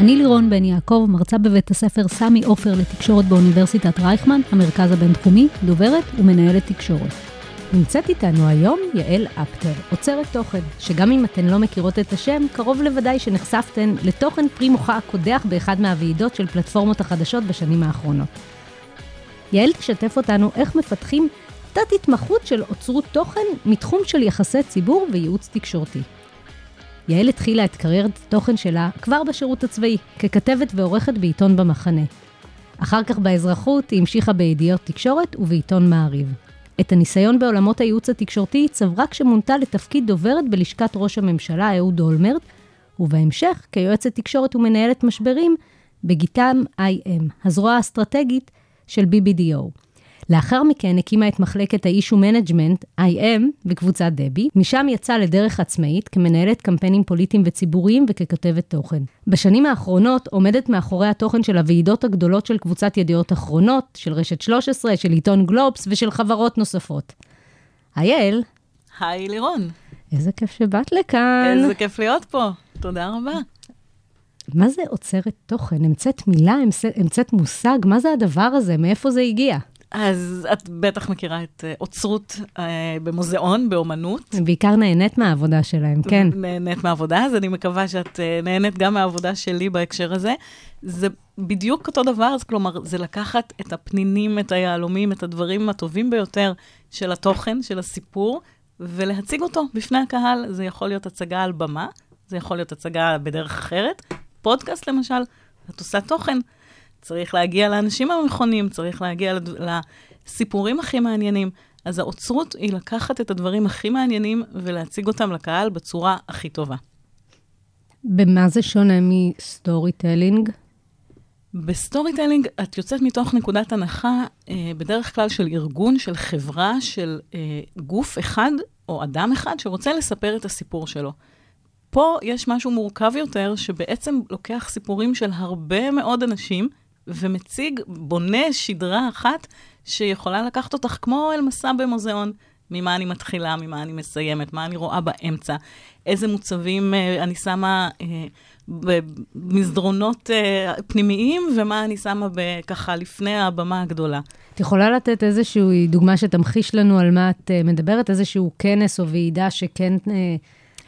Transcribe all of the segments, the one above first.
אני לירון בן יעקב, מרצה בבית הספר סמי עופר לתקשורת באוניברסיטת רייכמן, המרכז הבינתחומי, דוברת ומנהלת תקשורת. נמצאת איתנו היום יעל אפטר, עוצרת תוכן, שגם אם אתן לא מכירות את השם, קרוב לוודאי שנחשפתן לתוכן פרי מוחה הקודח באחד מהוועידות של פלטפורמות החדשות בשנים האחרונות. יעל תשתף אותנו איך מפתחים תת התמחות של אוצרות תוכן מתחום של יחסי ציבור וייעוץ תקשורתי. יעל התחילה את קריירת התוכן שלה כבר בשירות הצבאי, ככתבת ועורכת בעיתון במחנה. אחר כך באזרחות היא המשיכה בידיעות תקשורת ובעיתון מעריב. את הניסיון בעולמות הייעוץ התקשורתי צברה כשמונתה לתפקיד דוברת בלשכת ראש הממשלה אהוד אולמרט, ובהמשך כיועצת תקשורת ומנהלת משברים בגיטם IM, הזרוע האסטרטגית של BBDO. לאחר מכן הקימה את מחלקת ה issue management, IM, בקבוצת דבי, משם יצאה לדרך עצמאית כמנהלת קמפיינים פוליטיים וציבוריים וככתבת תוכן. בשנים האחרונות עומדת מאחורי התוכן של הוועידות הגדולות של קבוצת ידיעות אחרונות, של רשת 13, של עיתון גלובס ושל חברות נוספות. היי היי לירון, איזה כיף שבאת לכאן. איזה כיף להיות פה, תודה רבה. מה זה עוצרת תוכן? המצאת מילה, המצאת מושג? מה זה הדבר הזה? מאיפה זה הגיע? אז את בטח מכירה את אה, אוצרות אה, במוזיאון, באומנות. בעיקר נהנית מהעבודה שלהם, כן. נהנית מהעבודה, אז אני מקווה שאת אה, נהנית גם מהעבודה שלי בהקשר הזה. זה בדיוק אותו דבר, אז כלומר, זה לקחת את הפנינים, את היהלומים, את הדברים הטובים ביותר של התוכן, של הסיפור, ולהציג אותו בפני הקהל. זה יכול להיות הצגה על במה, זה יכול להיות הצגה בדרך אחרת. פודקאסט למשל, את עושה תוכן. צריך להגיע לאנשים הנכונים, צריך להגיע. לסיפורים הכי מעניינים. אז האוצרות היא לקחת את הדברים הכי מעניינים ולהציג אותם לקהל בצורה הכי טובה. במה זה שונה מ storytelling? ב storytelling את יוצאת מתוך נקודת הנחה, אה, בדרך כלל של ארגון, של חברה, של אה, גוף אחד או אדם אחד שרוצה לספר את הסיפור שלו. פה יש משהו מורכב יותר, שבעצם לוקח סיפורים של הרבה מאוד אנשים, ומציג, בונה שדרה אחת שיכולה לקחת אותך כמו אל מסע במוזיאון. ממה אני מתחילה, ממה אני מסיימת, מה אני רואה באמצע, איזה מוצבים אה, אני שמה אה, במסדרונות אה, פנימיים, ומה אני שמה ב- ככה לפני הבמה הגדולה. את יכולה לתת איזושהי דוגמה שתמחיש לנו על מה את אה, מדברת? איזשהו כנס או ועידה שכן אה,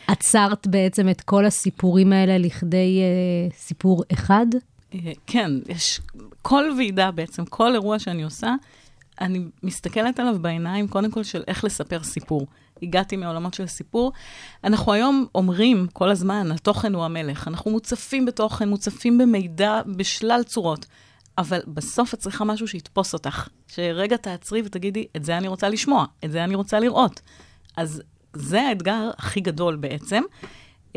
עצרת בעצם את כל הסיפורים האלה לכדי אה, סיפור אחד? אה, כן, יש כל ועידה בעצם, כל אירוע שאני עושה, אני מסתכלת עליו בעיניים, קודם כל של איך לספר סיפור. הגעתי מעולמות של סיפור. אנחנו היום אומרים כל הזמן, התוכן הוא המלך. אנחנו מוצפים בתוכן, מוצפים במידע בשלל צורות, אבל בסוף את צריכה משהו שיתפוס אותך. שרגע תעצרי ותגידי, את זה אני רוצה לשמוע, את זה אני רוצה לראות. אז זה האתגר הכי גדול בעצם.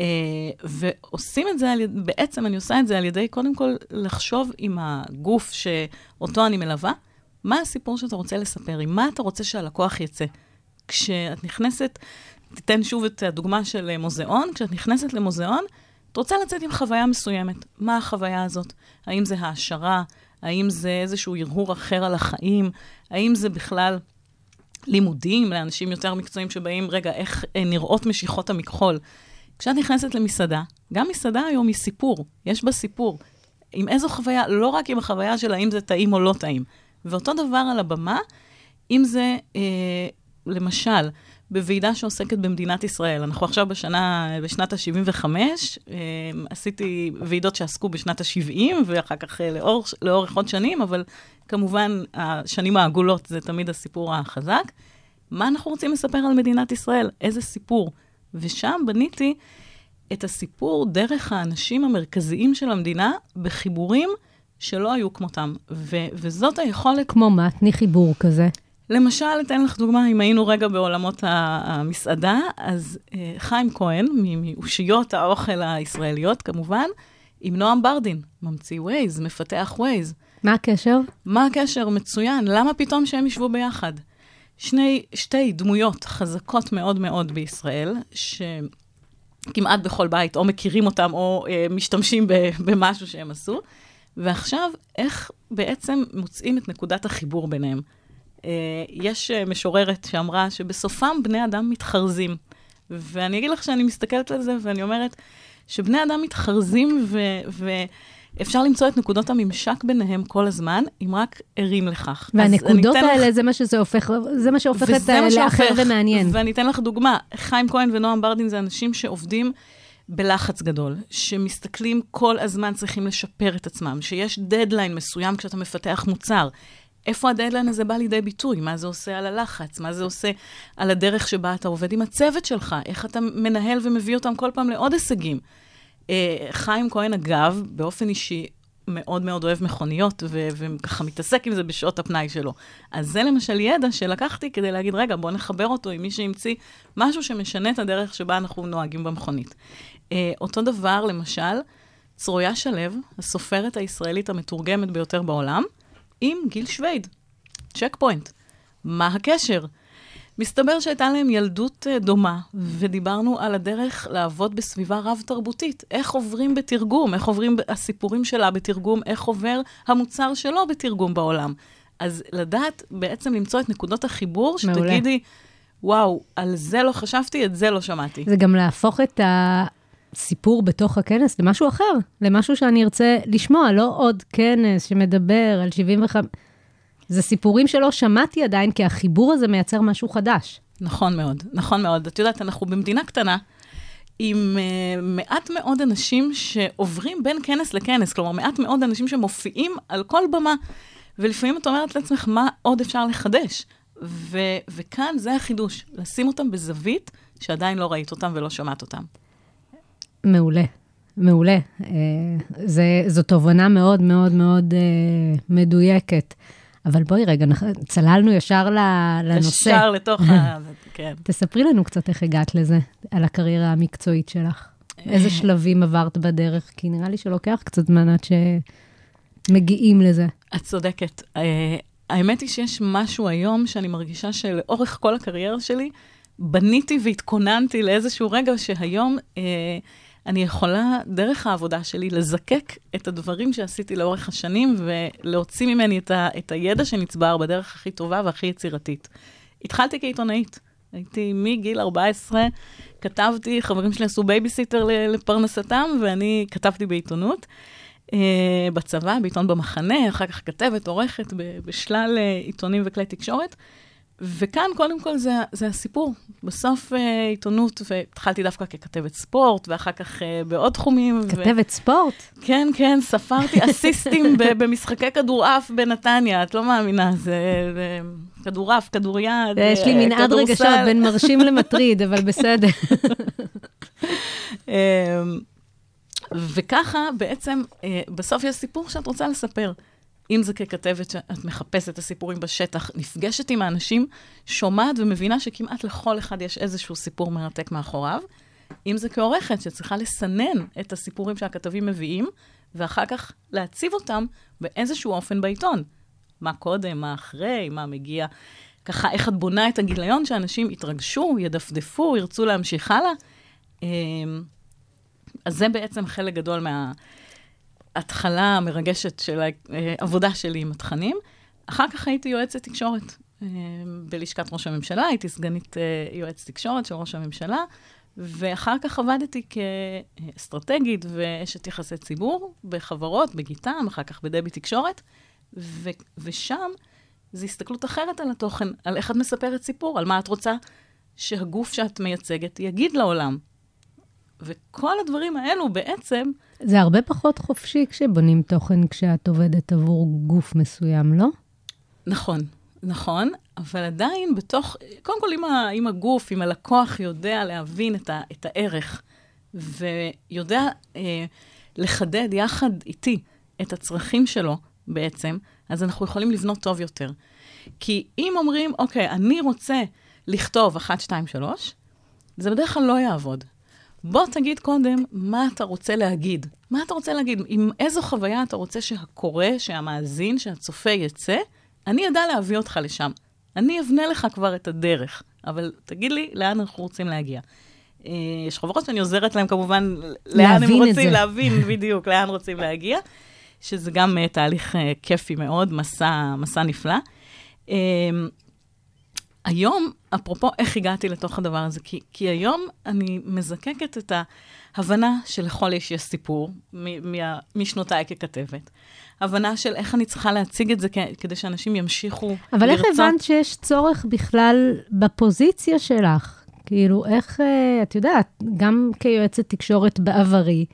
Uh, ועושים את זה, בעצם אני עושה את זה על ידי קודם כל לחשוב עם הגוף שאותו אני מלווה, מה הסיפור שאתה רוצה לספר, עם מה אתה רוצה שהלקוח יצא. כשאת נכנסת, תיתן שוב את הדוגמה של אה, מוזיאון, כשאת נכנסת למוזיאון, את רוצה לצאת עם חוויה מסוימת. מה החוויה הזאת? האם זה העשרה? האם זה איזשהו הרהור אחר על החיים? האם זה בכלל לימודים לאנשים יותר מקצועיים שבאים, רגע, איך אה, נראות משיכות המכחול? כשאת נכנסת למסעדה, גם מסעדה היום היא סיפור, יש בה סיפור. עם איזו חוויה, לא רק עם החוויה של האם זה טעים או לא טעים. ואותו דבר על הבמה, אם זה, אה, למשל, בוועידה שעוסקת במדינת ישראל. אנחנו עכשיו בשנה, בשנת ה-75, אה, עשיתי ועידות שעסקו בשנת ה-70, ואחר כך אה, לאור, לאורך עוד שנים, אבל כמובן, השנים העגולות זה תמיד הסיפור החזק. מה אנחנו רוצים לספר על מדינת ישראל? איזה סיפור? ושם בניתי את הסיפור דרך האנשים המרכזיים של המדינה בחיבורים שלא היו כמותם. ו- וזאת היכולת כמו מה? תני חיבור כזה. למשל, אתן לך דוגמה, אם היינו רגע בעולמות המסעדה, אז אה, חיים כהן, מאושיות האוכל הישראליות כמובן, עם נועם ברדין, ממציא ווייז, מפתח ווייז. מה הקשר? מה הקשר? מצוין. למה פתאום שהם ישבו ביחד? שני, שתי דמויות חזקות מאוד מאוד בישראל, שכמעט בכל בית או מכירים אותם או אה, משתמשים ב, במשהו שהם עשו, ועכשיו, איך בעצם מוצאים את נקודת החיבור ביניהם? אה, יש אה, משוררת שאמרה שבסופם בני אדם מתחרזים. ואני אגיד לך שאני מסתכלת על זה ואני אומרת שבני אדם מתחרזים ו... ו- אפשר למצוא את נקודות הממשק ביניהם כל הזמן, אם רק ערים לכך. והנקודות אתן לך- האלה, זה מה שזה הופך, זה מה שהופך את וזה מה ה- לאחר. ומעניין. ואני אתן לך דוגמה, חיים כהן ונועם ברדין זה אנשים שעובדים בלחץ גדול, שמסתכלים כל הזמן צריכים לשפר את עצמם, שיש דדליין מסוים כשאתה מפתח מוצר. איפה הדדליין הזה בא לידי ביטוי? מה זה עושה על הלחץ? מה זה עושה על הדרך שבה אתה עובד עם הצוות שלך? איך אתה מנהל ומביא אותם כל פעם לעוד הישגים? אה, חיים כהן, אגב, באופן אישי, מאוד מאוד אוהב מכוניות, ו- וככה מתעסק עם זה בשעות הפנאי שלו. אז זה למשל ידע שלקחתי כדי להגיד, רגע, בוא נחבר אותו עם מי שהמציא משהו שמשנה את הדרך שבה אנחנו נוהגים במכונית. אה, אותו דבר, למשל, צרויה שלו, הסופרת הישראלית המתורגמת ביותר בעולם, עם גיל שווייד, צ'ק פוינט. מה הקשר? מסתבר שהייתה להם ילדות אה, דומה, ודיברנו על הדרך לעבוד בסביבה רב-תרבותית. איך עוברים בתרגום, איך עוברים הסיפורים שלה בתרגום, איך עובר המוצר שלו בתרגום בעולם. אז לדעת, בעצם למצוא את נקודות החיבור, מעולה. שתגידי, וואו, על זה לא חשבתי, את זה לא שמעתי. זה גם להפוך את הסיפור בתוך הכנס למשהו אחר, למשהו שאני ארצה לשמוע, לא עוד כנס שמדבר על 75... זה סיפורים שלא שמעתי עדיין, כי החיבור הזה מייצר משהו חדש. נכון מאוד, נכון מאוד. את יודעת, אנחנו במדינה קטנה, עם uh, מעט מאוד אנשים שעוברים בין כנס לכנס, כלומר, מעט מאוד אנשים שמופיעים על כל במה, ולפעמים את אומרת לעצמך, מה עוד אפשר לחדש? ו- וכאן זה החידוש, לשים אותם בזווית שעדיין לא ראית אותם ולא שמעת אותם. מעולה, מעולה. אה, זה, זו תובנה מאוד מאוד מאוד אה, מדויקת. אבל בואי רגע, צללנו ישר לנושא. ישר לתוך ה... כן. תספרי לנו קצת איך הגעת לזה, על הקריירה המקצועית שלך. איזה שלבים עברת בדרך? כי נראה לי שלוקח קצת זמן עד שמגיעים לזה. את צודקת. אה, האמת היא שיש משהו היום שאני מרגישה שלאורך כל הקריירה שלי, בניתי והתכוננתי לאיזשהו רגע שהיום אה, אני יכולה, דרך העבודה שלי, לזקק את הדברים שעשיתי לאורך השנים ולהוציא ממני את, ה, את הידע שנצבר בדרך הכי טובה והכי יצירתית. התחלתי כעיתונאית. הייתי מגיל 14, כתבתי, חברים שלי עשו בייביסיטר לפרנסתם, ואני כתבתי בעיתונות. אה, בצבא, בעיתון במחנה, אחר כך כתבת, עורכת בשלל אה, עיתונים וכלי תקשורת. וכאן, קודם כל, זה, זה הסיפור. בסוף אה, עיתונות, והתחלתי דווקא ככתבת ספורט, ואחר כך אה, בעוד תחומים. ו- כתבת ספורט? כן, כן, ספרתי אסיסטים ב- במשחקי כדורעף בנתניה, את לא מאמינה, זה, זה כדורעף, כדוריד, יש לי אה, מנעד רגשות כדורסל. בין מרשים למטריד, אבל בסדר. אמ, וככה בעצם, אה, בסוף יש סיפור שאת רוצה לספר. אם זה ככתבת שאת מחפשת את הסיפורים בשטח, נפגשת עם האנשים, שומעת ומבינה שכמעט לכל אחד יש איזשהו סיפור מרתק מאחוריו. אם זה כעורכת שצריכה לסנן את הסיפורים שהכתבים מביאים, ואחר כך להציב אותם באיזשהו אופן בעיתון. מה קודם, מה אחרי, מה מגיע. ככה, איך את בונה את הגיליון שאנשים יתרגשו, ידפדפו, ירצו להמשיך הלאה. אמ, אז זה בעצם חלק גדול מההתחלה המרגשת של העבודה שלי עם התכנים. אחר כך הייתי יועצת תקשורת אה, בלשכת ראש הממשלה, הייתי סגנית אה, יועץ תקשורת של ראש הממשלה, ואחר כך עבדתי כאסטרטגית ואשת יחסי ציבור בחברות, בגיטם, אחר כך בדבי תקשורת, ו- ושם זו הסתכלות אחרת על התוכן, על איך את מספרת סיפור, על מה את רוצה שהגוף שאת מייצגת יגיד לעולם. וכל הדברים האלו בעצם, זה הרבה פחות חופשי כשבונים תוכן כשאת עובדת עבור גוף מסוים, לא? נכון, נכון, אבל עדיין בתוך, קודם כל אם, ה, אם הגוף, אם הלקוח יודע להבין את, ה, את הערך ויודע אה, לחדד יחד איתי את הצרכים שלו בעצם, אז אנחנו יכולים לבנות טוב יותר. כי אם אומרים, אוקיי, אני רוצה לכתוב 1, 2, 3, זה בדרך כלל לא יעבוד. בוא תגיד קודם מה אתה רוצה להגיד. מה אתה רוצה להגיד? עם איזו חוויה אתה רוצה שהקורא, שהמאזין, שהצופה יצא, אני אדע להביא אותך לשם. אני אבנה לך כבר את הדרך, אבל תגיד לי לאן אנחנו רוצים להגיע. אה, יש חברות שאני עוזרת להם כמובן, לאן הם רוצים. להבין בדיוק לאן רוצים להגיע, שזה גם אה, תהליך אה, כיפי מאוד, מסע, מסע נפלא. היום, אפרופו איך הגעתי לתוך הדבר הזה, כי, כי היום אני מזקקת את ההבנה שלכל איש יש סיפור, מ- משנותיי ככתבת. הבנה של איך אני צריכה להציג את זה כ- כדי שאנשים ימשיכו אבל איך לרצות. הבנת שיש צורך בכלל בפוזיציה שלך? כאילו, איך, אה, את יודעת, גם כיועצת תקשורת בעברי,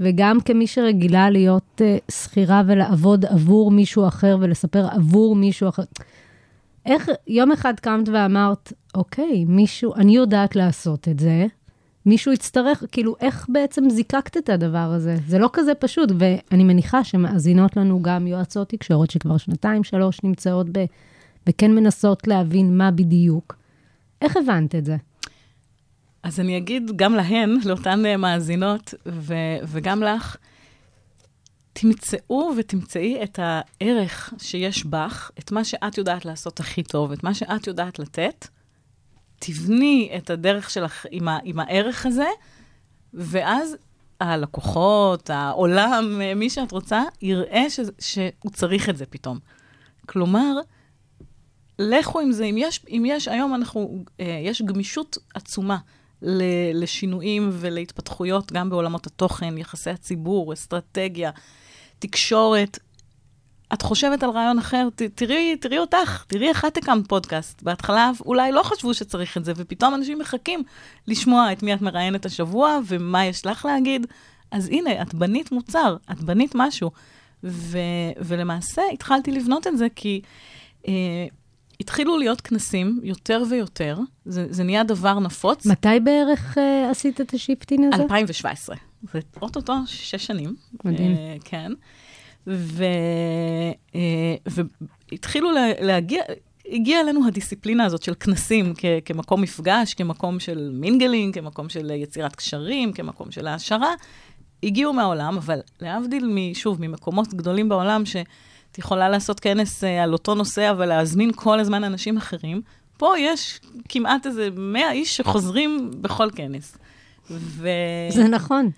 וגם כמי שרגילה להיות אה, שכירה ולעבוד עבור מישהו אחר ולספר עבור מישהו אחר, איך יום אחד קמת ואמרת, אוקיי, מישהו, אני יודעת לעשות את זה, מישהו יצטרך, כאילו, איך בעצם זיקקת את הדבר הזה? זה לא כזה פשוט, ואני מניחה שמאזינות לנו גם יועצות תקשורת שכבר שנתיים, שלוש נמצאות ב... וכן מנסות להבין מה בדיוק. איך הבנת את זה? אז אני אגיד גם להן, לאותן אה, מאזינות, ו- וגם לך, תמצאו ותמצאי את הערך שיש בך, את מה שאת יודעת לעשות הכי טוב, את מה שאת יודעת לתת, תבני את הדרך שלך עם, ה- עם הערך הזה, ואז הלקוחות, העולם, מי שאת רוצה, יראה ש- שהוא צריך את זה פתאום. כלומר, לכו עם זה, אם יש, אם יש היום אנחנו, אה, יש גמישות עצומה לשינויים ולהתפתחויות גם בעולמות התוכן, יחסי הציבור, אסטרטגיה, תקשורת. את חושבת על רעיון אחר, ת, תראי, תראי אותך, תראי איך את הקמת פודקאסט. בהתחלה אולי לא חשבו שצריך את זה, ופתאום אנשים מחכים לשמוע את מי את מראיינת השבוע ומה יש לך להגיד. אז הנה, את בנית מוצר, את בנית משהו. ו, ולמעשה התחלתי לבנות את זה כי אה, התחילו להיות כנסים יותר ויותר, זה, זה נהיה דבר נפוץ. מתי בערך אה, עשית את ה shifting הזה? 2017. זה אוטוטו שש שנים. מדהים. אה, כן. ו, אה, והתחילו לה, להגיע, הגיעה אלינו הדיסציפלינה הזאת של כנסים כ, כמקום מפגש, כמקום של mingling, כמקום של יצירת קשרים, כמקום של העשרה. הגיעו מהעולם, אבל להבדיל, שוב, ממקומות גדולים בעולם, שאת יכולה לעשות כנס אה, על אותו נושא, אבל להזמין כל הזמן אנשים אחרים, פה יש כמעט איזה 100 איש שחוזרים בכל כנס. ו... זה נכון.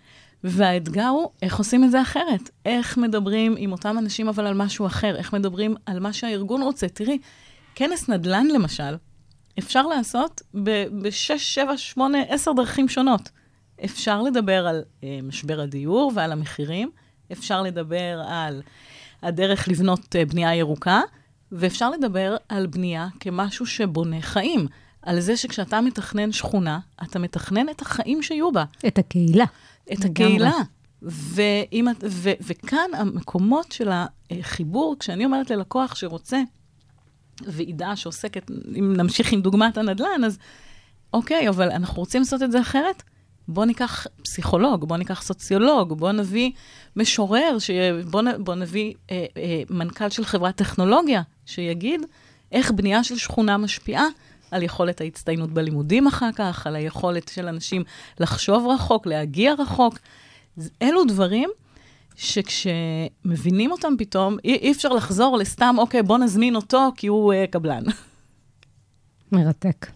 והאתגר הוא איך עושים את זה אחרת. איך מדברים עם אותם אנשים, אבל על משהו אחר. איך מדברים על מה שהארגון רוצה. תראי, כנס נדל"ן, למשל, אפשר לעשות ב-6, 7, 8, 10 דרכים שונות. אפשר לדבר על אה, משבר הדיור ועל המחירים, אפשר לדבר על הדרך לבנות אה, בנייה ירוקה, ואפשר לדבר על בנייה כמשהו שבונה חיים. על זה שכשאתה מתכנן שכונה, אתה מתכנן את החיים שיהיו בה. את הקהילה. את. הקהילה. ואם, את- ו, וכאן המקומות של החיבור, כשאני אומרת ללקוח שרוצה ועידה שעוסקת, אם נמשיך עם דוגמת הנדל"ן, אז אוקיי, אבל אנחנו רוצים לעשות את זה אחרת? בוא ניקח פסיכולוג, בוא ניקח סוציולוג, בוא נביא משורר, שיה, בוא, נ, בוא נביא אה, אה, מנכ"ל של חברת טכנולוגיה, שיגיד איך בנייה של שכונה משפיעה על יכולת ההצטיינות בלימודים אחר כך, על היכולת של אנשים לחשוב רחוק, להגיע רחוק. אלו דברים שכשמבינים אותם פתאום, אי, אי אפשר לחזור לסתם, אוקיי, בוא נזמין אותו כי הוא אה, קבלן. מרתק.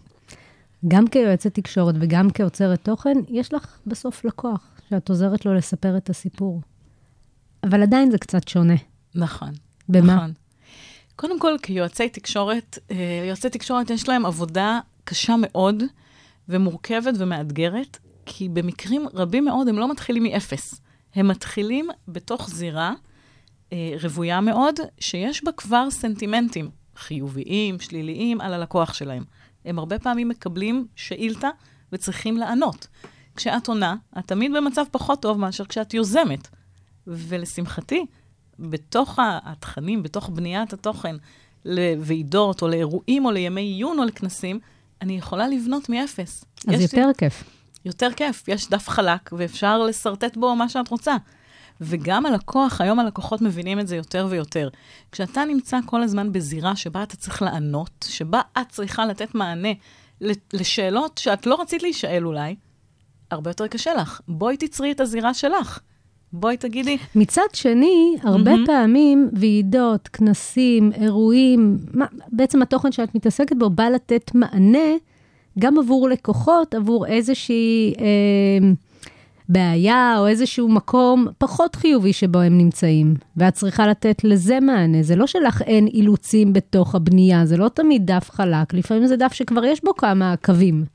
גם כיועצת תקשורת וגם כאוצרת תוכן, יש לך בסוף לקוח, שאת עוזרת לו לספר את הסיפור. אבל עדיין זה קצת שונה. נכון. במה? נכון. קודם כל, כיועצי תקשורת, אה, יועצי תקשורת יש להם עבודה קשה מאוד ומורכבת ומאתגרת, כי במקרים רבים מאוד הם לא מתחילים מאפס. הם מתחילים בתוך זירה אה, רוויה מאוד, שיש בה כבר סנטימנטים חיוביים, שליליים, על הלקוח שלהם. הם הרבה פעמים מקבלים שאילתה וצריכים לענות. כשאת עונה, את תמיד במצב פחות טוב מאשר כשאת יוזמת. ולשמחתי, בתוך התכנים, בתוך בניית התוכן לוועידות או לאירועים או לימי עיון או לכנסים, אני יכולה לבנות מאפס. אז יש לי- יותר כיף. יותר כיף, יש דף חלק ואפשר לשרטט בו מה שאת רוצה. וגם הלקוח, היום הלקוחות מבינים את זה יותר ויותר. כשאתה נמצא כל הזמן בזירה שבה אתה צריך לענות, שבה את צריכה לתת מענה לשאלות שאת לא רצית להישאל אולי, הרבה יותר קשה לך. בואי תצרי את הזירה שלך. בואי תגידי, מצד שני, הרבה מהמם. פעמים ועידות, כנסים, אירועים, מה, בעצם התוכן שאת מתעסקת בו בא לתת מענה גם עבור לקוחות, עבור איזושהי אה, בעיה או איזשהו מקום פחות חיובי שבו הם נמצאים. ואת צריכה לתת לזה מענה. זה לא שלך אין אילוצים בתוך הבנייה, זה לא תמיד דף חלק, לפעמים זה דף שכבר יש בו כמה קווים.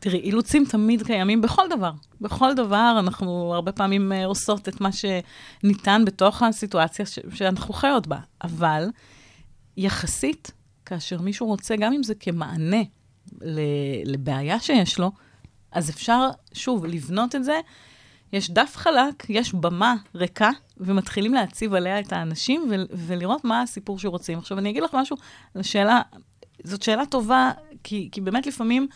תראי, אילוצים תמיד קיימים בכל דבר. בכל דבר אנחנו הרבה פעמים אה, עושות את מה שניתן בתוך הסיטואציה שאנחנו חיות בה. אבל יחסית, כאשר מישהו רוצה, גם אם זה כמענה לבעיה שיש לו, אז אפשר, שוב, לבנות את זה. יש דף חלק, יש במה ריקה, ומתחילים להציב עליה את האנשים ולראות מה הסיפור שרוצים. עכשיו, אני אגיד לך משהו, השאלה, זאת שאלה טובה, כי, כי באמת לפעמים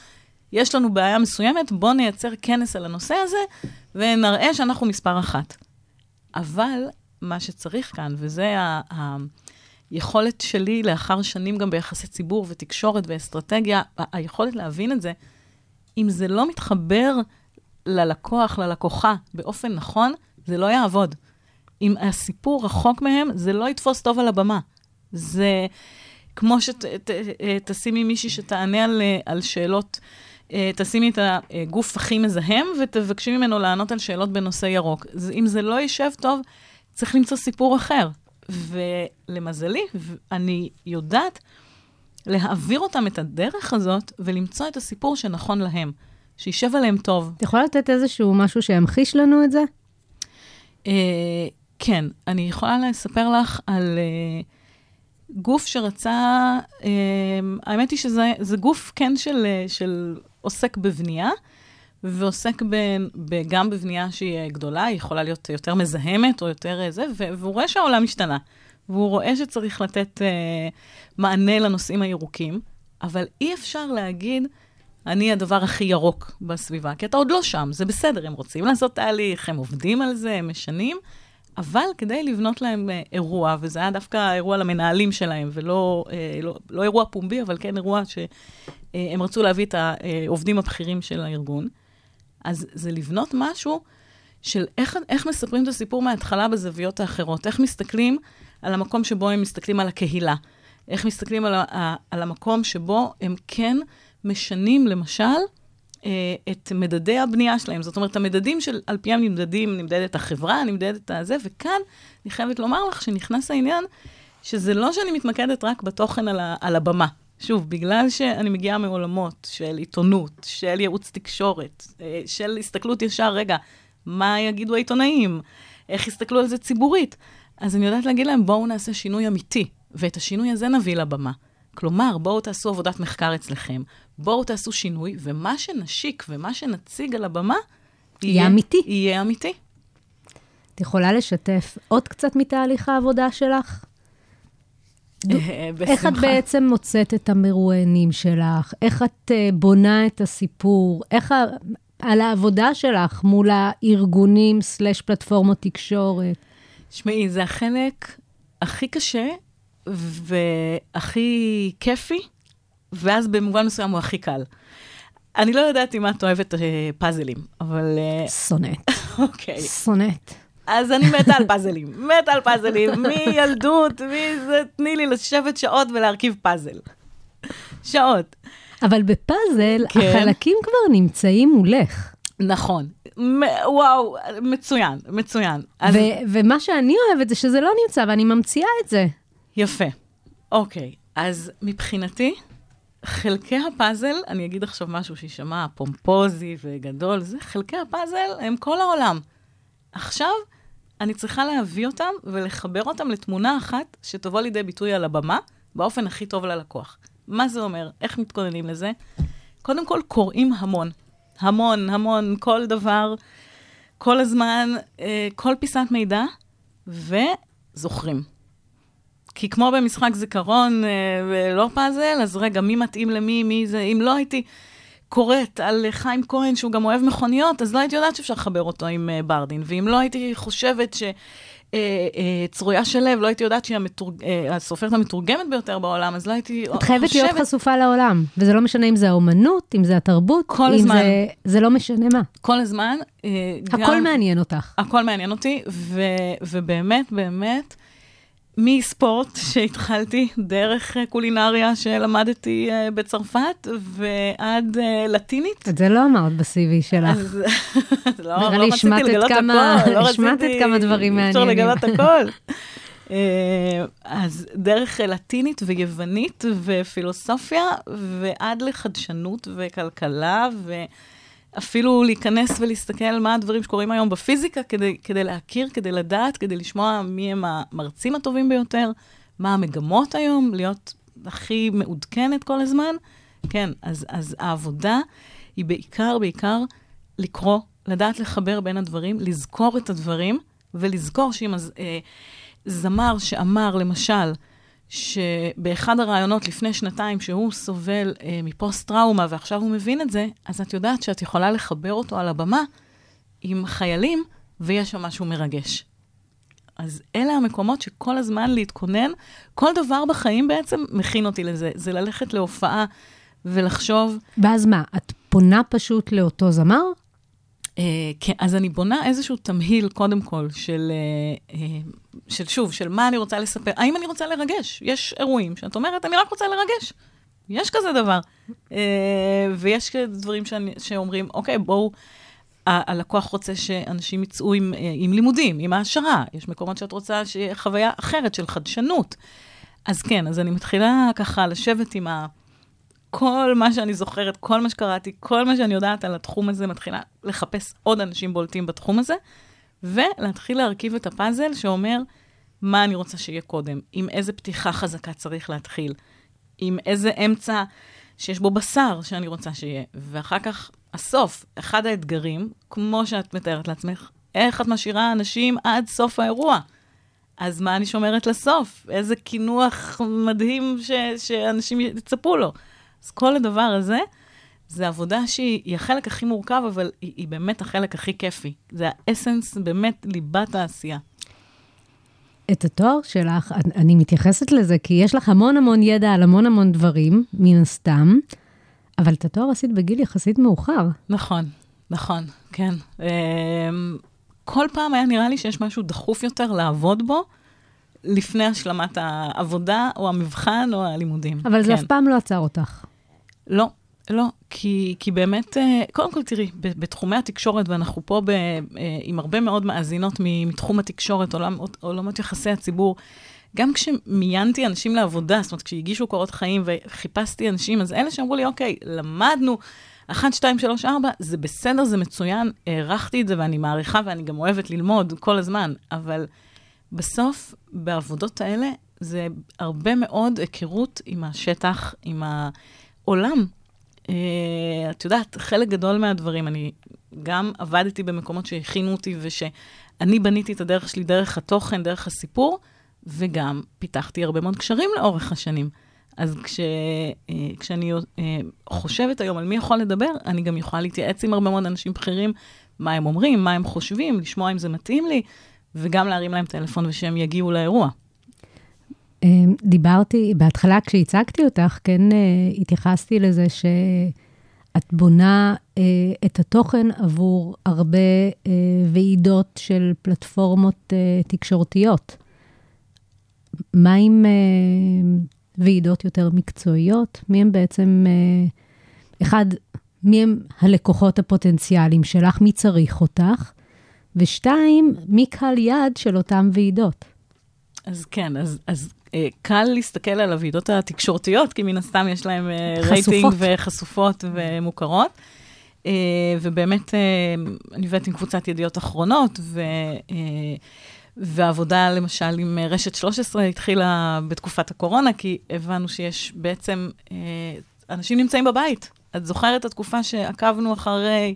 יש לנו בעיה מסוימת, בואו נייצר כנס על הנושא הזה, ונראה שאנחנו מספר אחת. אבל מה שצריך כאן, וזה ה- ה- היכולת שלי לאחר שנים גם ביחסי ציבור ותקשורת ואסטרטגיה, ה- היכולת להבין את זה, אם זה לא מתחבר ללקוח, ללקוחה, באופן נכון, זה לא יעבוד. אם הסיפור רחוק מהם, זה לא יתפוס טוב על הבמה. זה כמו שתשימי מישהי שתענה על, על שאלות, תשימי את הגוף הכי מזהם ותבקשי ממנו לענות על שאלות בנושא ירוק. אם זה לא יישב טוב, צריך למצוא סיפור אחר. ולמזלי, אני יודעת להעביר אותם את הדרך הזאת ולמצוא את הסיפור שנכון להם, שישב עליהם טוב. את יכולה לתת איזשהו משהו שימחיש לנו את זה? אה, כן, אני יכולה לספר לך על אה, גוף שרצה, אה, האמת היא שזה זה גוף כן של, אה, של עוסק בבנייה, ועוסק ב, ב, גם בבנייה שהיא אה, גדולה, היא יכולה להיות יותר מזהמת או יותר אה, זה, והוא רואה שהעולם השתנה. והוא רואה שצריך לתת אה, מענה לנושאים הירוקים, אבל אי אפשר להגיד, אני הדבר הכי ירוק בסביבה, כי אתה עוד לא שם, זה בסדר, הם רוצים לעשות תהליך, הם עובדים על זה, הם משנים, אבל כדי לבנות להם אה, אירוע, וזה היה דווקא אירוע למנהלים שלהם, ולא אה, לא, לא אירוע פומבי, אבל כן אירוע שהם רצו להביא את העובדים הבכירים של הארגון, אז זה לבנות משהו של איך, איך מספרים את הסיפור מההתחלה בזוויות האחרות, איך מסתכלים על המקום שבו הם מסתכלים על הקהילה, איך מסתכלים על, על המקום שבו הם כן משנים, למשל, אה, את מדדי הבנייה שלהם. זאת אומרת, המדדים של, על פי הנמדדים, נמדדת החברה, נמדדת הזה, וכאן אני חייבת לומר לך שנכנס העניין, שזה לא שאני מתמקדת רק בתוכן על, ה, על הבמה. שוב, בגלל שאני מגיעה מעולמות של עיתונות, של ייעוץ תקשורת, אה, של הסתכלות ישר, רגע, מה יגידו העיתונאים? איך יסתכלו על זה ציבורית? אז אני יודעת להגיד להם, בואו נעשה שינוי אמיתי, ואת השינוי הזה נביא לבמה. כלומר, בואו תעשו עבודת מחקר אצלכם, בואו תעשו שינוי, ומה שנשיק ומה שנציג על הבמה, יהיה אמיתי. יהיה אמיתי. את יכולה לשתף עוד קצת מתהליך העבודה שלך? אה, איך את בשמחה. בעצם מוצאת את המרואיינים שלך? איך את uh, בונה את הסיפור? איך ה... על העבודה שלך מול הארגונים סלש פלטפורמות תקשורת? תשמעי, זה החלק הכי קשה והכי כיפי, ואז במובן מסוים הוא הכי קל. אני לא יודעת אם את אוהבת אה, פאזלים, אבל אה, שונאת, אוקיי. שונאת. אז אני מתה על פאזלים, מתה על פאזלים, מילדות, מי זה, תני לי לשבת שעות ולהרכיב פאזל. שעות. אבל בפאזל, כן. החלקים כבר נמצאים מולך. נכון. וואו, מצוין, מצוין. אז ומה שאני אוהבת זה שזה לא נמצא, ואני ממציאה את זה. יפה. אוקיי, אז מבחינתי, חלקי הפאזל, אני אגיד עכשיו משהו שיישמע פומפוזי וגדול, זה חלקי הפאזל הם כל העולם. עכשיו, אני צריכה להביא אותם ולחבר אותם לתמונה אחת שתבוא לידי ביטוי על הבמה באופן הכי טוב ללקוח. מה זה אומר? איך מתכוננים לזה? קודם כל, קוראים המון. המון, המון, כל דבר, כל הזמן, אה, כל פיסת מידע, וזוכרים. כי כמו במשחק זיכרון אה, ולא פאזל, אז רגע, מי מתאים למי, מי זה, אם לא הייתי קוראת על חיים כהן, שהוא גם אוהב מכוניות, אז לא הייתי יודעת שאפשר לחבר אותו עם אה, ברדין. ואם לא הייתי חושבת אה, אה, צרויה שלו, לא הייתי יודעת שהיא המתורג... אה, הסופרת המתורגמת ביותר בעולם, אז לא הייתי את חייבת להיות חשופה לעולם, וזה לא משנה אם זה האומנות, אם זה התרבות, כל אם הזמן. זה, זה לא משנה מה. כל הזמן. גם... הכל מעניין אותך. הכל מעניין אותי, ו, ובאמת, באמת, מספורט שהתחלתי, דרך אה, קולינריה שלמדתי אה, בצרפת, ועד אה, לטינית. את זה לא אמרת ב-CV שלך. אז לא, לא רציתי השמטת לגלות כמה- הכל, לא השמטת רציתי- כמה דברים אי אפשר מעניינים. לגלות הכל. אז דרך לטינית ויוונית ופילוסופיה, ועד לחדשנות וכלכלה, ואפילו להיכנס ולהסתכל מה הדברים שקורים היום בפיזיקה, כדי, כדי להכיר, כדי לדעת, כדי לשמוע מי הם המרצים הטובים ביותר, מה המגמות היום, להיות הכי מעודכנת כל הזמן. כן, אז, אז העבודה היא בעיקר, בעיקר לקרוא, לדעת לחבר בין הדברים, לזכור את הדברים, ולזכור שאם אז, אה, זמר שאמר, למשל, שבאחד הראיונות לפני שנתיים שהוא סובל אה, מפוסט-טראומה ועכשיו הוא מבין את זה, אז את יודעת שאת יכולה לחבר אותו על הבמה עם חיילים, ויש שם משהו מרגש. אז אלה המקומות שכל הזמן להתכונן, כל דבר בחיים בעצם מכין אותי לזה. זה ללכת להופעה ולחשוב, ואז מה, את פונה פשוט לאותו זמר? אה, כן, אז אני בונה איזשהו תמהיל, קודם כל, של, אה, אה, של שוב, של מה אני רוצה לספר. האם אני רוצה לרגש? יש אירועים שאת אומרת, אני רק רוצה לרגש. יש כזה דבר. ויש דברים שאני, שאומרים, אוקיי, בואו, הלקוח רוצה שאנשים יצאו עם, עם לימודים, עם העשרה. יש מקומות שאת רוצה שיהיה חוויה אחרת של חדשנות. אז כן, אז אני מתחילה ככה לשבת עם ה... כל מה שאני זוכרת, כל מה שקראתי, כל מה שאני יודעת על התחום הזה, מתחילה לחפש עוד אנשים בולטים בתחום הזה, ולהתחיל להרכיב את הפאזל שאומר מה אני רוצה שיהיה קודם, עם איזה פתיחה חזקה צריך להתחיל, עם איזה אמצע שיש בו בשר שאני רוצה שיהיה, ואחר כך, הסוף, אחד האתגרים, כמו שאת מתארת לעצמך, איך את משאירה אנשים עד סוף האירוע. אז מה אני שומרת לסוף? איזה קינוח מדהים ש, שאנשים יצפו לו. אז כל הדבר הזה, זה עבודה שהיא היא החלק הכי מורכב, אבל היא, היא באמת החלק הכי כיפי. זה האסנס, באמת ליבת העשייה. את התואר שלך, אני- מתייחסת לזה כי יש לך המון המון ידע על המון המון דברים, מן הסתם, אבל את התואר עשית בגיל יחסית מאוחר. נכון, נכון, כן. אמ, כל פעם היה נראה לי שיש משהו דחוף יותר לעבוד בו, לפני השלמת העבודה, או המבחן, או הלימודים. אבל זה כן. אף פעם לא עצר אותך. לא, לא, כי, כי באמת, אה, קודם כל תראי, בתחומי התקשורת, ואנחנו פה ב, אה, עם הרבה מאוד מאזינות מתחום התקשורת, עולם, עולמות יחסי הציבור, גם כשמיינתי אנשים לעבודה, זאת אומרת, כשהגישו קורות חיים וחיפשתי אנשים, אז אלה שאמרו לי, אוקיי, למדנו, 1, 2, 3, 4, זה בסדר, זה מצוין, הערכתי את זה ואני מעריכה ואני גם אוהבת ללמוד כל הזמן, אבל בסוף, בעבודות האלה, זה הרבה מאוד היכרות עם השטח, עם העולם. Uh, את יודעת, חלק גדול מהדברים, אני גם עבדתי במקומות שהכינו אותי ושאני בניתי את הדרך שלי דרך התוכן, דרך הסיפור, וגם פיתחתי הרבה מאוד קשרים לאורך השנים. אז כש, uh, כשאני uh, חושבת היום על מי יכול לדבר, אני גם יכולה להתייעץ עם הרבה מאוד אנשים בכירים, מה הם אומרים, מה הם חושבים, לשמוע אם זה מתאים לי, וגם להרים להם טלפון ושהם יגיעו לאירוע. אה, דיברתי, בהתחלה כשהצגתי אותך, כן אה, התייחסתי לזה שאת בונה אה, את התוכן עבור הרבה אה, ועידות של פלטפורמות תקשורתיות. מה עם ועידות יותר מקצועיות? מי הם בעצם, אחד, מי הם הלקוחות הפוטנציאליים שלך? מי צריך אותך? ושתיים, מי קהל יעד של אותן ועידות? אז כן, אז, אז קל להסתכל על הוועידות התקשורתיות, כי מן הסתם יש להן אה, רייטינג חשופות. וחשופות ומוכרות. אה, ובאמת, אה, אני עובדת עם קבוצת ידיעות אחרונות, ו, אה, והעבודה למשל עם אה, רשת 13 התחילה בתקופת הקורונה, כי הבנו שיש בעצם, אה, אנשים נמצאים בבית. את זוכרת את התקופה שעקבנו אחרי...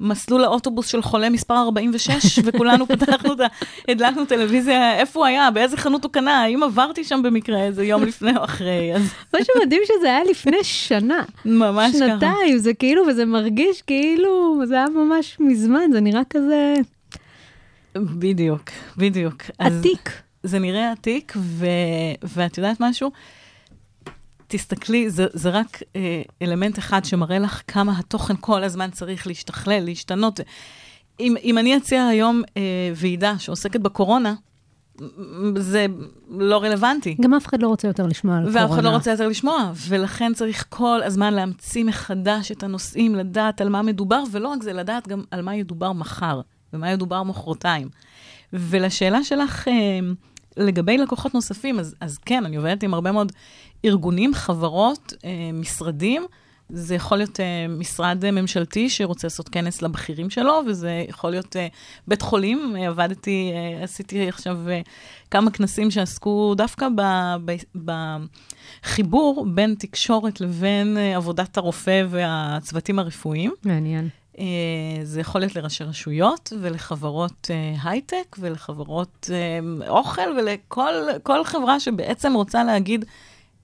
מסלול האוטובוס של חולה מספר 46, וכולנו פתחנו את ה... הדלקנו טלוויזיה, איפה הוא היה, באיזה חנות הוא קנה, האם עברתי שם במקרה איזה יום לפני או אחרי, אז מה שמדהים שזה היה לפני שנה. ממש ככה. שנתיים, זה כאילו, וזה מרגיש כאילו, זה היה ממש מזמן, זה נראה כזה... בדיוק, בדיוק. עתיק. זה נראה עתיק, ו... ואת יודעת משהו? תסתכלי, זה, זה רק אה, אלמנט אחד שמראה לך כמה התוכן כל הזמן צריך להשתכלל, להשתנות. אם, אם אני אציע היום אה, ועידה שעוסקת בקורונה, זה לא רלוונטי. גם אף אחד לא רוצה יותר לשמוע על קורונה. ואף אחד לא רוצה יותר לשמוע, ולכן צריך כל הזמן להמציא מחדש את הנושאים, לדעת על מה מדובר, ולא רק זה, לדעת גם על מה ידובר מחר, ומה ידובר מחרתיים. ולשאלה שלך, אה, לגבי לקוחות נוספים, אז, אז כן, אני עובדת עם הרבה מאוד ארגונים, חברות, אה, משרדים. זה יכול להיות uh, משרד uh, ממשלתי שרוצה לעשות כנס לבכירים שלו, וזה יכול להיות uh, בית חולים. Uh, עבדתי, uh, עשיתי עכשיו uh, כמה כנסים שעסקו דווקא ב- ב- בחיבור בין תקשורת לבין uh, עבודת הרופא והצוותים הרפואיים. מעניין. Uh, זה יכול להיות לראשי רשויות ולחברות uh, הייטק ולחברות uh, אוכל ולכל כל חברה שבעצם רוצה להגיד,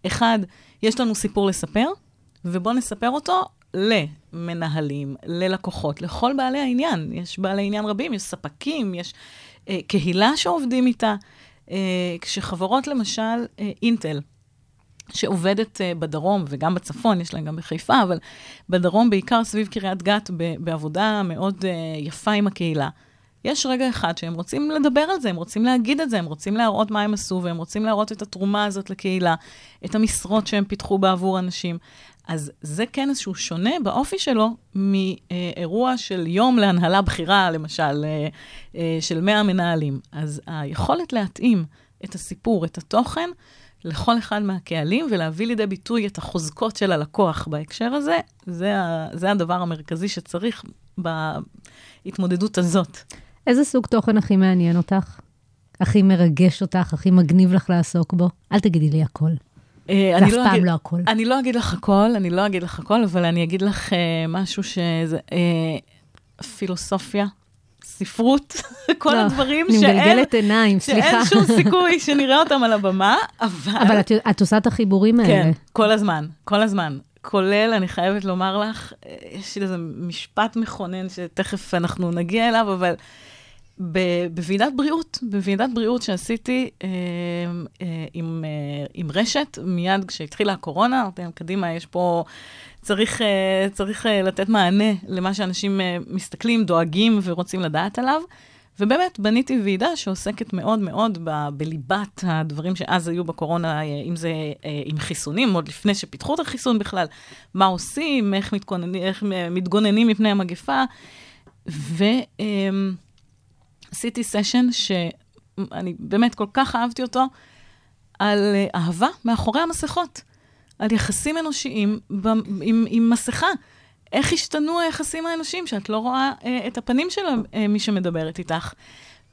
אחד, יש לנו סיפור לספר, ובואו נספר אותו למנהלים, ללקוחות, לכל בעלי העניין. יש בעלי עניין רבים, יש ספקים, יש אה, קהילה שעובדים איתה. אה, כשחברות, למשל, אה, אינטל, שעובדת uh, בדרום וגם בצפון, יש להם גם בחיפה, אבל בדרום, בעיקר סביב קריית גת, בעבודה מאוד uh, יפה עם הקהילה. יש רגע אחד שהם רוצים לדבר על זה, הם רוצים להגיד את זה, הם רוצים להראות מה הם עשו, והם רוצים להראות את התרומה הזאת לקהילה, את המשרות שהם פיתחו בעבור אנשים. אז זה כנס שהוא שונה באופי שלו מאירוע של יום להנהלה בכירה, למשל, אה, אה, של 100 מנהלים. אז היכולת להתאים את הסיפור, את התוכן, לכל אחד מהקהלים, ולהביא לידי ביטוי את החוזקות של הלקוח בהקשר הזה, זה, ה, זה הדבר המרכזי שצריך בהתמודדות הזאת. איזה סוג תוכן הכי מעניין אותך? הכי מרגש אותך, הכי מגניב לך לעסוק בו? אל תגידי לי הכל. אה, ואף אני לא פעם אגיד- לא הכל. אני לא אגיד לך הכל, אני לא אגיד לך הכל, אבל אני אגיד לך אה, משהו שזה... אה, פילוסופיה, ספרות, כל לא, הדברים אני שאין, מגלגלת עיניים, סליחה. שאין שום סיכוי שנראה אותם על הבמה, אבל... אבל את, את עושה את החיבורים האלה. כן, כל הזמן, כל הזמן. כולל, אני חייבת לומר לך, אה, יש לי איזה משפט מכונן שתכף אנחנו נגיע אליו, אבל בוועידת בריאות, בוועידת בריאות שעשיתי אה, אה, עם, אה, עם רשת, מיד כשהתחילה הקורונה, אמרתי להם, קדימה, יש פה, צריך, אה, צריך אה, לתת מענה למה שאנשים אה, מסתכלים, דואגים ורוצים לדעת עליו. ובאמת, בניתי ועידה שעוסקת מאוד מאוד ב- בליבת הדברים שאז היו בקורונה, אם זה עם חיסונים, עוד לפני שפיתחו את החיסון בכלל, מה עושים, איך, מתכוננים, איך מתגוננים מפני המגפה. ועשיתי סשן שאני באמת כל כך אהבתי אותו, על אה, אהבה מאחורי המסכות, על יחסים אנושיים ב- עם, עם מסכה. איך השתנו היחסים האנושיים, שאת לא רואה אה, את הפנים של אה, מי שמדברת איתך.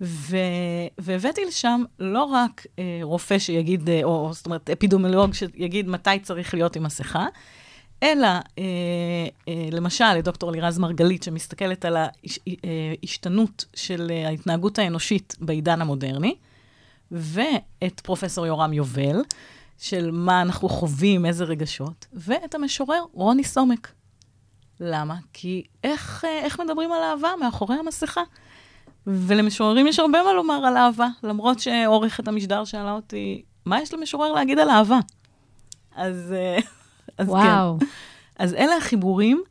ו... והבאתי לשם לא רק אה, רופא שיגיד, אה, או זאת אומרת אפידמיולוג שיגיד מתי צריך להיות עם מסכה, אלא אה, אה, למשל דוקטור לירז מרגלית, שמסתכלת על ההשתנות של אה, ההתנהגות האנושית בעידן המודרני, ואת פרופסור יורם יובל, של מה אנחנו חווים, איזה רגשות, ואת המשורר רוני סומק. למה? כי איך, אה, איך מדברים על אהבה מאחורי המסכה? ולמשוררים יש הרבה מה לומר על אהבה, למרות שעורכת המשדר שאלה אותי, מה יש למשורר להגיד על אהבה? אז, אה, אז כן. וואו. אז אלה החיבורים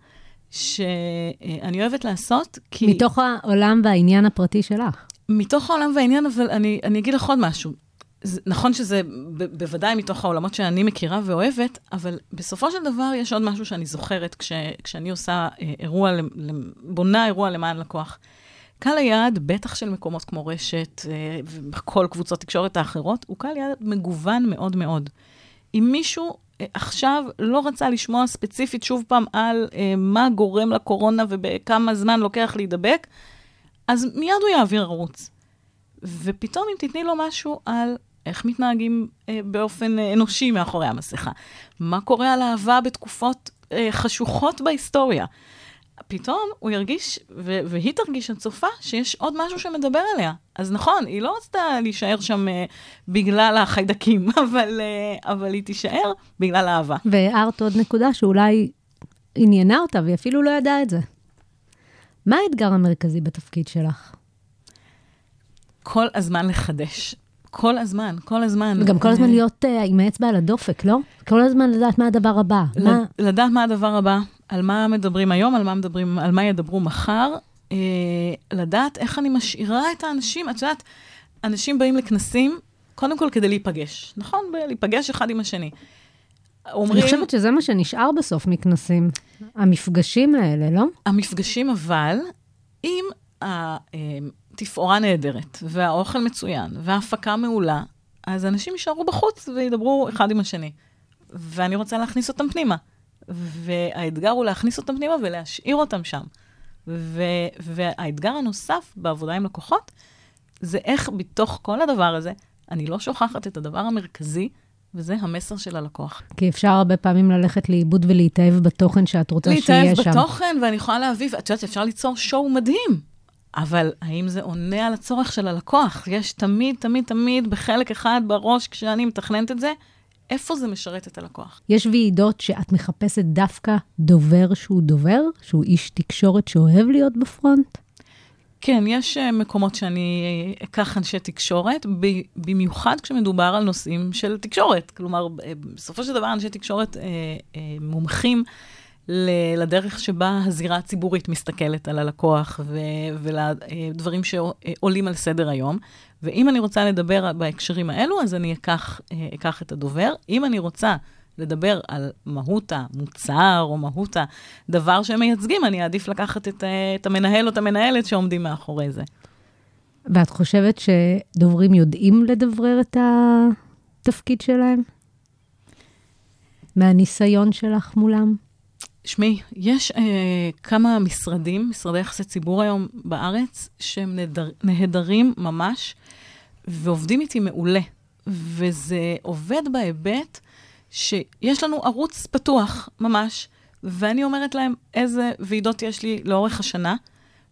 שאני אוהבת לעשות, כי... מתוך העולם והעניין הפרטי שלך. מתוך העולם והעניין, אבל אני, אני אגיד לך עוד משהו. זה, נכון שזה ב, בוודאי מתוך העולמות שאני מכירה ואוהבת, אבל בסופו של דבר יש עוד משהו שאני זוכרת כש, כשאני עושה אה, אירוע, בונה אירוע למען לקוח. קהל היעד, בטח של מקומות כמו רשת אה, וכל קבוצות תקשורת האחרות, הוא קהל יעד מגוון מאוד מאוד. אם מישהו אה, עכשיו לא רצה לשמוע ספציפית שוב פעם על אה, מה גורם לקורונה ובכמה זמן לוקח להידבק, אז מיד הוא יעביר ערוץ. ופתאום אם תתני לו משהו על איך מתנהגים אה, באופן אה, אנושי מאחורי המסכה, מה קורה על אהבה בתקופות אה, חשוכות בהיסטוריה, פתאום הוא ירגיש, ו- והיא תרגיש, הצופה, שיש עוד משהו שמדבר עליה. אז נכון, היא לא רצתה להישאר שם אה, בגלל החיידקים, אבל, אה, אבל היא תישאר בגלל אהבה. והערת עוד נקודה שאולי עניינה אותה, והיא אפילו לא ידעה את זה. מה האתגר המרכזי בתפקיד שלך? כל הזמן לחדש. כל הזמן, כל הזמן. וגם כל הזמן אה, להיות אה, עם האצבע על הדופק, לא? כל הזמן לדעת מה הדבר הבא. מה... לדעת מה הדבר הבא, על מה מדברים היום, על מה מדברים, על מה ידברו מחר, אה, לדעת איך אני משאירה את האנשים, את יודעת, אנשים באים לכנסים, קודם כל כדי להיפגש, נכון? להיפגש אחד עם השני. אומרים, אני חושבת שזה מה שנשאר בסוף מכנסים. המפגשים האלה, לא? המפגשים אבל, אם התפאורה נהדרת, והאוכל מצוין, וההפקה מעולה, אז אנשים יישארו בחוץ וידברו אחד עם השני. ואני רוצה להכניס אותם פנימה. והאתגר הוא להכניס אותם פנימה ולהשאיר אותם שם. ו- והאתגר הנוסף בעבודה עם לקוחות, זה איך בתוך כל הדבר הזה, אני לא שוכחת את הדבר המרכזי, וזה המסר של הלקוח. כי אפשר הרבה פעמים ללכת לאיבוד ולהתאהב בתוכן שאת רוצה שיהיה להתאהב שם. בתוכן, ואני יכולה להביא, ואת יודעת, אפשר ליצור שואו מדהים. אבל האם זה עונה על הצורך של הלקוח? יש תמיד, תמיד, תמיד בחלק אחד בראש, כשאני מתכננת את זה, איפה זה משרת את הלקוח? יש ועידות שאת מחפשת דווקא דובר שהוא דובר, שהוא איש תקשורת שאוהב להיות בפרונט? כן, יש אה, מקומות שאני אקח אנשי תקשורת, במיוחד כשמדובר על נושאים של תקשורת. כלומר, בסופו של דבר אנשי תקשורת אה, אה, מומחים לדרך שבה הזירה הציבורית מסתכלת על הלקוח ו- ולדברים שעולים על סדר היום. ואם אני רוצה לדבר בהקשרים האלו, אז אני אקח, אה, אקח את הדובר. אם אני רוצה לדבר על מהות המוצר או מהות הדבר שהם מייצגים, אני אעדיף לקחת את, אה, את המנהל או את המנהלת שעומדים מאחורי זה. ואת חושבת שדוברים יודעים לדברר את התפקיד שלהם? מהניסיון שלך מולם? שמעי, יש אה, כמה משרדים, משרדי יחסי ציבור היום בארץ, שהם נהדר, נהדרים ממש, ועובדים איתי מעולה. וזה עובד בהיבט שיש לנו ערוץ פתוח, ממש, ואני אומרת להם איזה ועידות יש לי לאורך השנה,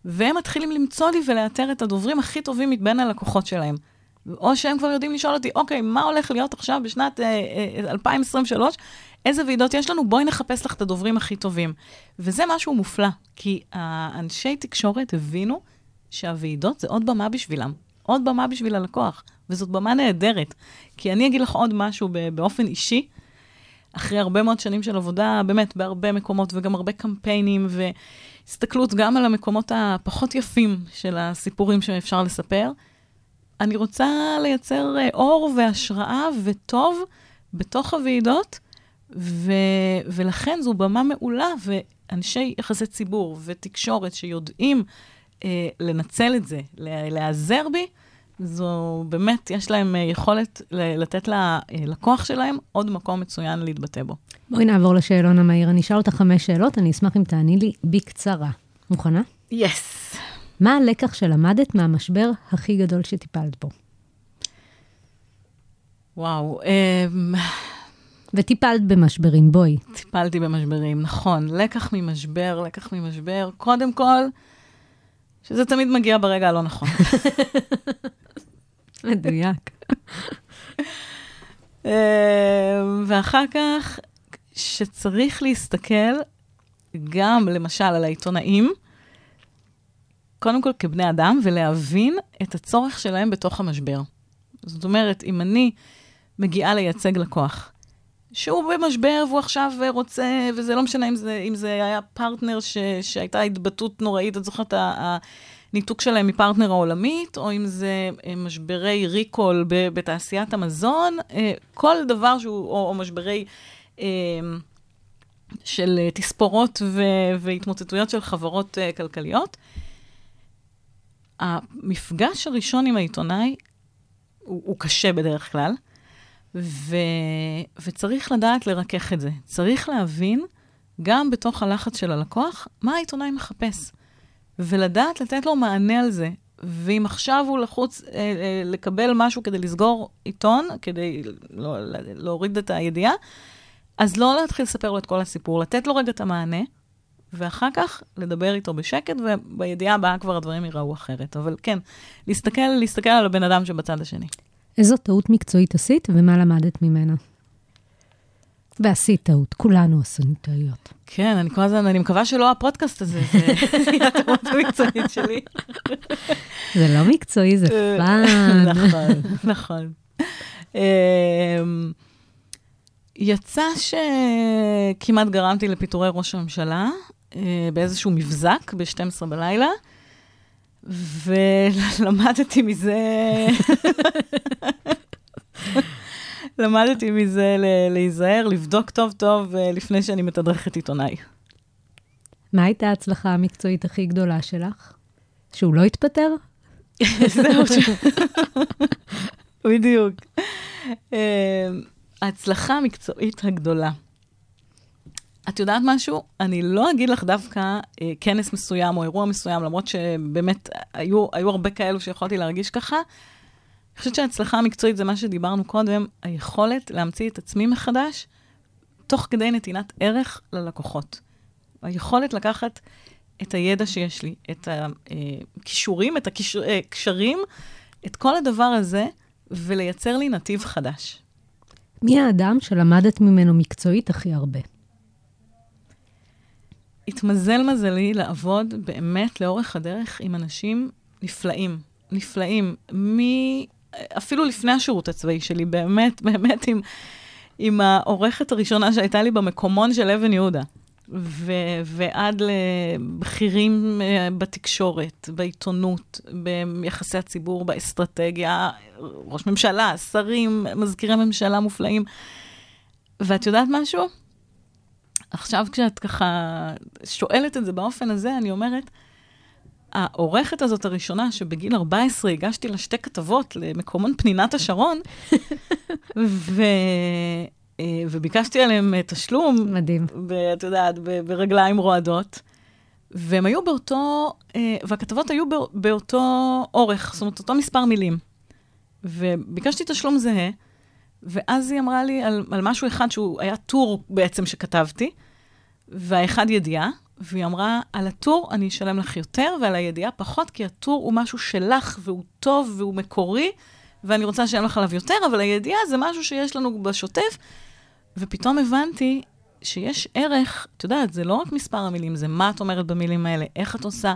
והם מתחילים למצוא לי ולאתר את הדוברים הכי טובים מבין הלקוחות שלהם. או שהם כבר יודעים לשאול אותי, אוקיי, מה הולך להיות עכשיו בשנת אה, אה, 2023? איזה ועידות יש לנו? בואי נחפש לך את הדוברים הכי טובים. וזה משהו מופלא, כי האנשי תקשורת הבינו שהוועידות זה עוד במה בשבילם, עוד במה בשביל הלקוח, וזאת במה נהדרת. כי אני אגיד לך עוד משהו באופן אישי, אחרי הרבה מאוד שנים של עבודה, באמת, בהרבה מקומות, וגם הרבה קמפיינים, והסתכלות גם על המקומות הפחות יפים של הסיפורים שאפשר לספר, אני רוצה לייצר אה, אור והשראה וטוב בתוך הוועידות, ו- ולכן זו במה מעולה, ואנשי יחסי ציבור ותקשורת שיודעים אה, לנצל את זה, לה- להיעזר בי, זו באמת, יש להם אה, יכולת לתת ללקוח שלהם עוד מקום מצוין להתבטא בו. בואי נעבור לשאלון המהיר. אני אשאל אותך חמש שאלות, אני אשמח אם תעני לי בקצרה. מוכנה? יס. מה הלקח שלמדת מהמשבר הכי גדול שטיפלת בו? וואו, אמ, וטיפלת במשברים, בואי. טיפלתי במשברים, נכון. לקח ממשבר, לקח ממשבר. קודם כל, שזה תמיד מגיע ברגע הלא נכון. מדויק. אמ, ואחר כך, שצריך להסתכל גם, למשל, על העיתונאים, קודם כל כבני אדם, ולהבין את הצורך שלהם בתוך המשבר. זאת אומרת, אם אני מגיעה לייצג לקוח, שהוא במשבר והוא עכשיו רוצה, וזה לא משנה אם זה, אם זה היה פרטנר ש, שהייתה התבטאות נוראית, את זוכרת, הניתוק שלהם מפרטנר העולמית, או אם זה אה, משברי recall בתעשיית המזון, אה, כל דבר שהוא, או, או משברי אה, של תספורות ו- והתמוטטויות של חברות כלכליות. המפגש הראשון עם העיתונאי הוא, הוא קשה בדרך כלל, ו, וצריך לדעת לרכך את זה. צריך להבין, גם בתוך הלחץ של הלקוח, מה העיתונאי מחפש, ולדעת לתת לו מענה על זה. ואם עכשיו הוא לחוץ אה, אה, לקבל משהו כדי לסגור עיתון, כדי לא, להוריד את הידיעה, אז לא להתחיל לספר לו את כל הסיפור, לתת לו רגע את המענה, ואחר כך לדבר איתו בשקט, ובידיעה הבאה כבר הדברים ייראו אחרת. אבל כן, להסתכל, להסתכל על הבן אדם שבצד השני. איזו טעות מקצועית עשית ומה למדת ממנה? ועשית טעות, כולנו עשינו טעויות. כן, אני כל הזמן, אני מקווה שלא הפודקאסט הזה, זה הטעות המקצועית שלי. זה לא מקצועי, זה אה, fun. נכון, נכון. אמ, יצא שכמעט גרמתי לפיטורי ראש הממשלה באיזשהו מבזק ב-12 בלילה, ולמדתי מזה... למדתי מזה להיזהר, לבדוק טוב טוב אה, לפני שאני מתדרכת עיתונאי. מה הייתה ההצלחה המקצועית הכי גדולה שלך? שהוא לא התפטר? זהו, בדיוק. אה, ההצלחה המקצועית הגדולה. את יודעת משהו? אני לא אגיד לך דווקא אה, כנס מסוים או אירוע מסוים, למרות שבאמת היו, היו הרבה כאלו שיכולתי להרגיש ככה. אני חושבת שההצלחה המקצועית זה מה שדיברנו קודם, היכולת להמציא את עצמי מחדש, תוך כדי נתינת ערך ללקוחות. היכולת לקחת את הידע שיש לי, את הכישורים, את הקשרים, את כל הדבר הזה, ולייצר לי נתיב חדש. מי האדם שלמדת ממנו מקצועית הכי הרבה? התמזל מזלי לעבוד באמת לאורך הדרך עם אנשים נפלאים, נפלאים, מ... אפילו לפני השירות הצבאי שלי, באמת, באמת עם, עם העורכת הראשונה שהייתה לי במקומון של אבן יהודה, ו... ועד לבכירים אה, בתקשורת, בעיתונות, ביחסי הציבור, באסטרטגיה, ראש ממשלה, שרים, מזכירי ממשלה מופלאים. ואת יודעת משהו? עכשיו כשאת ככה שואלת את זה באופן הזה, אני אומרת, העורכת הזאת הראשונה, שבגיל 14 הגשתי לה שתי כתבות למקומון פנינת השרון, ו... אה, וביקשתי עליהם אה, תשלום, מדהים. ואת יודעת, ברגליים רועדות, והם היו באותו, אה, והכתבות היו בא- באותו אורך, זאת אומרת, אותו מספר מילים. וביקשתי תשלום זהה, ואז היא אמרה לי על, על משהו אחד שהוא היה טור בעצם שכתבתי, והאחד ידיעה, והיא אמרה, על הטור אני אשלם לך יותר, ועל הידיעה פחות, כי הטור הוא משהו שלך, והוא טוב, והוא מקורי, ואני רוצה לשלם לך עליו יותר, אבל הידיעה זה משהו שיש לנו בשוטף. ופתאום הבנתי שיש ערך, את יודעת, זה לא רק מספר המילים, זה מה את אומרת במילים האלה, איך את עושה,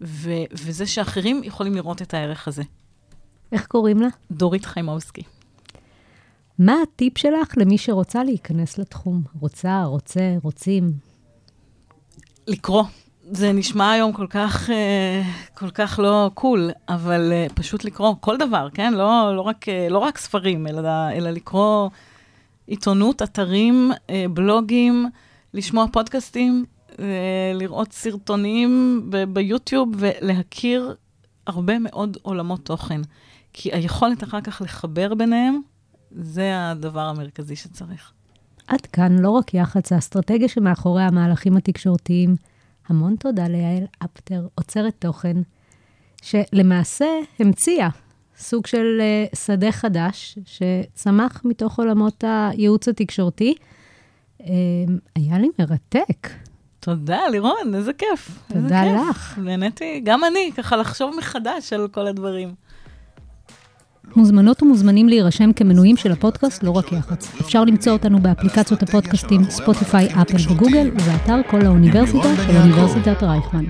ו- וזה שאחרים יכולים לראות את הערך הזה. איך קוראים לה? דורית חיימובסקי. מה הטיפ שלך למי שרוצה להיכנס לתחום? רוצה, רוצה, רוצים? לקרוא. זה נשמע היום כל כך, אה, כל כך לא קול, אבל אה, פשוט לקרוא כל דבר, כן? לא, לא, רק, אה, לא רק ספרים, אלא, אלא לקרוא עיתונות, אתרים, בלוגים, לשמוע פודקאסטים, לראות סרטונים ביוטיוב ולהכיר הרבה מאוד עולמות תוכן. כי היכולת אחר כך לחבר ביניהם, זה הדבר המרכזי שצריך. עד כאן לא רק יח"צ, האסטרטגיה שמאחורי המהלכים התקשורתיים. המון תודה ליעל אפטר, עוצרת תוכן, שלמעשה המציאה סוג של uh, שדה חדש שצמח מתוך עולמות הייעוץ התקשורתי. Uh, היה לי מרתק. תודה, לירון, איזה כיף. איזה תודה כיף. לך. נהניתי, גם אני, ככה לחשוב מחדש על כל הדברים. מוזמנות ומוזמנים להירשם כמנויים של הפודקאסט לא רק יח"צ. אפשר למצוא אותנו באפליקציות הפודקאסטים ספוטיפיי, אפל וגוגל, ובאתר כל האוניברסיטה של אוניברסיטת רייכמן.